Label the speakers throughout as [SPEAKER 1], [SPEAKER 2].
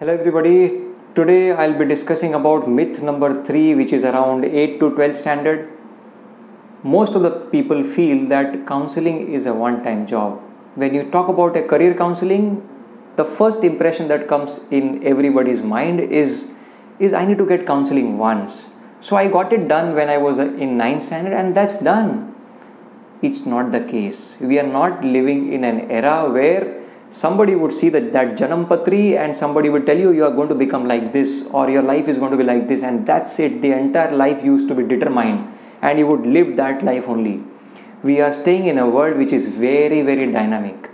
[SPEAKER 1] Hello everybody. Today I'll be discussing about myth number 3 which is around 8 to 12 standard. Most of the people feel that counseling is a one time job. When you talk about a career counseling, the first impression that comes in everybody's mind is is I need to get counseling once. So I got it done when I was in 9th standard and that's done. It's not the case. We are not living in an era where somebody would see that, that Janam Patri and somebody would tell you you are going to become like this or your life is going to be like this and that's it. The entire life used to be determined and you would live that life only. We are staying in a world which is very, very dynamic.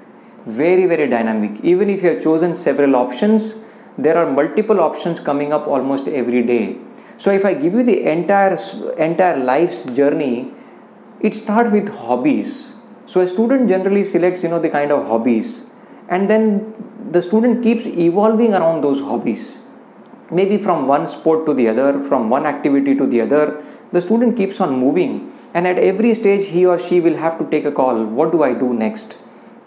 [SPEAKER 1] Very, very dynamic. Even if you have chosen several options, there are multiple options coming up almost every day. So if I give you the entire entire life's journey, it starts with hobbies. So a student generally selects, you know, the kind of hobbies and then the student keeps evolving around those hobbies. Maybe from one sport to the other from one activity to the other the student keeps on moving. And at every stage he or she will have to take a call what do i do next?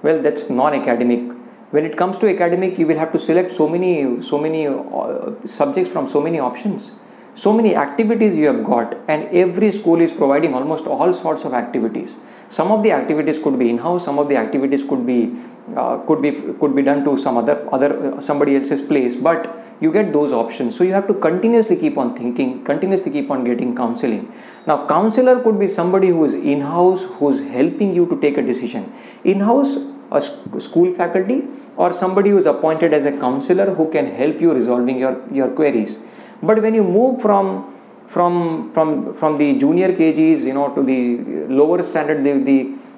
[SPEAKER 1] Well that's non academic when it comes to academic you will have to select so many so many uh, subjects from so many options. So many activities you have got and every school is providing almost all sorts of activities some of the activities could be in house some of the activities could be uh, could be could be done to some other other uh, somebody else's place but you get those options. So you have to continuously keep on thinking continuously keep on getting counseling. Now counselor could be somebody who is in house who's helping you to take a decision. In house a school faculty or somebody who is appointed as a counselor who can help you resolving your your queries. But when you move from from from from the junior kgs you know to the lower standard the, the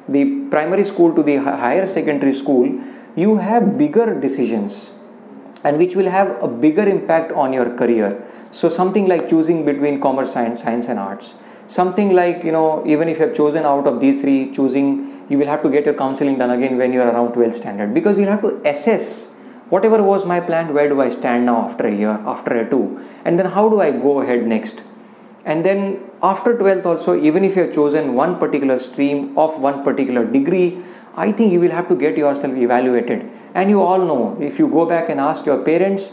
[SPEAKER 1] the primary school to the higher secondary school you have bigger decisions and which will have a bigger impact on your career. So something like choosing between commerce science science and arts. Something like you know even if you have chosen out of these three choosing you will have to get your counseling done again when you are around 12th standard. Because you'll have to assess whatever was my plan where do i stand now after a year after a two? And then how do i go ahead next and then after 12th also even if you have chosen one particular stream of one particular degree i think you will have to get yourself evaluated. And you all know if you go back and ask your parents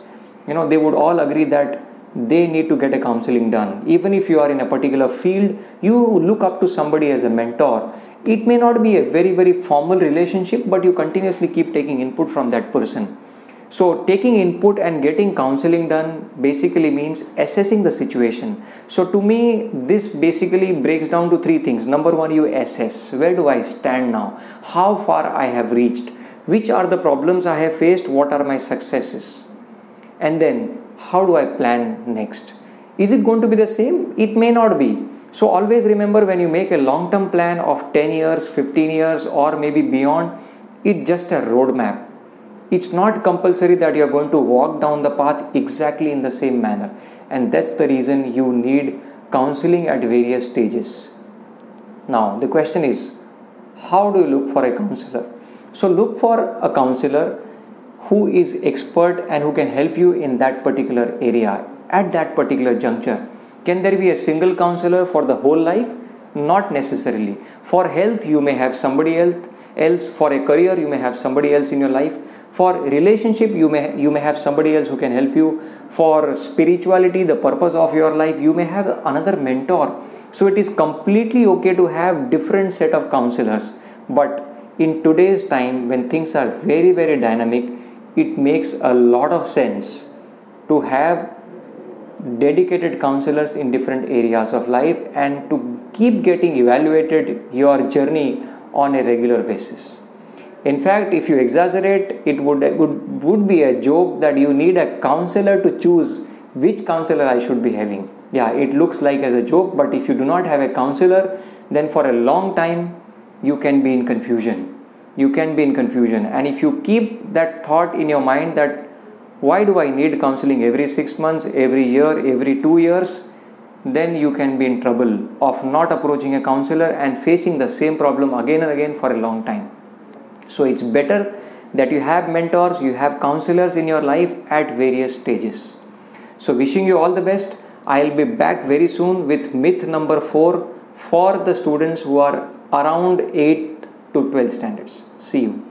[SPEAKER 1] you know they would all agree that they need to get a counseling done. Even if you are in a particular field you look up to somebody as a mentor. It may not be a very very formal relationship but you continuously keep taking input from that person so, taking input and getting counseling done basically means assessing the situation. So, to me, this basically breaks down to three things. Number one, you assess where do I stand now, how far I have reached, which are the problems I have faced, what are my successes, and then how do I plan next. Is it going to be the same? It may not be. So, always remember when you make a long term plan of 10 years, 15 years, or maybe beyond, it's just a roadmap it's not compulsory that you're going to walk down the path exactly in the same manner. And that's the reason you need counseling at various stages. Now the question is how do you look for a counselor? So look for a counselor who is expert and who can help you in that particular area. At that particular juncture can there be a single counselor for the whole life? Not necessarily. For health you may have somebody else else. For a career you may have somebody else in your life for relationship you may you may have somebody else who can help you. For spirituality the purpose of your life you may have another mentor. So it is completely okay to have different set of counselors. But in today's time when things are very very dynamic it makes a lot of sense to have dedicated counselors in different areas of life and to keep getting evaluated your journey on a regular basis in fact, if you exaggerate, it would, would, would be a joke that you need a counselor to choose which counselor I should be having. Yeah, it looks like as a joke, but if you do not have a counselor, then for a long time you can be in confusion. You can be in confusion. And if you keep that thought in your mind that why do I need counseling every six months, every year, every two years, then you can be in trouble of not approaching a counselor and facing the same problem again and again for a long time. So it's better that you have mentors, you have counselors in your life at various stages. So, wishing you all the best. I'll be back very soon with myth number 4 for the students who are around 8 to 12 standards. See you.